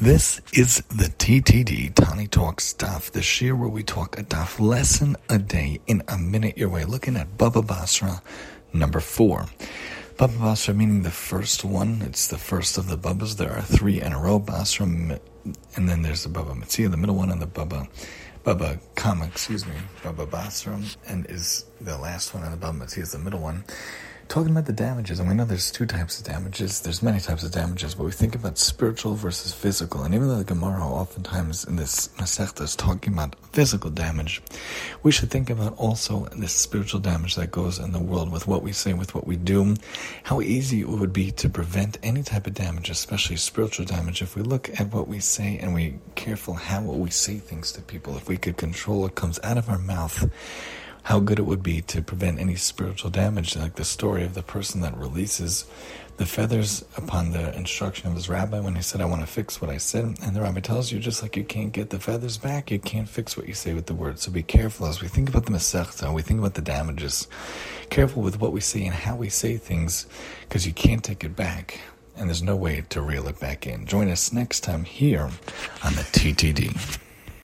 This is the TTD Tani Talk stuff, the shiur where we talk a daf lesson a day in a minute your way. Looking at Baba Basra number four. Baba Basra meaning the first one. It's the first of the Babas. There are three in a row. Basra, and then there's the Baba Metzia, the middle one, and the Baba Baba Kama, excuse me, Baba Basra, and is the last one, and the Baba Metzia is the middle one talking about the damages, and we know there's two types of damages. There's many types of damages, but we think about spiritual versus physical. And even though the Gemara oftentimes in this Masechta is talking about physical damage, we should think about also the spiritual damage that goes in the world with what we say, with what we do. How easy it would be to prevent any type of damage, especially spiritual damage, if we look at what we say and we careful how we say things to people. If we could control what comes out of our mouth how good it would be to prevent any spiritual damage, like the story of the person that releases the feathers upon the instruction of his rabbi when he said, I want to fix what I said. And the rabbi tells you, just like you can't get the feathers back, you can't fix what you say with the words. So be careful as we think about the Masechta, we think about the damages. Careful with what we say and how we say things, because you can't take it back. And there's no way to reel it back in. Join us next time here on the TTD.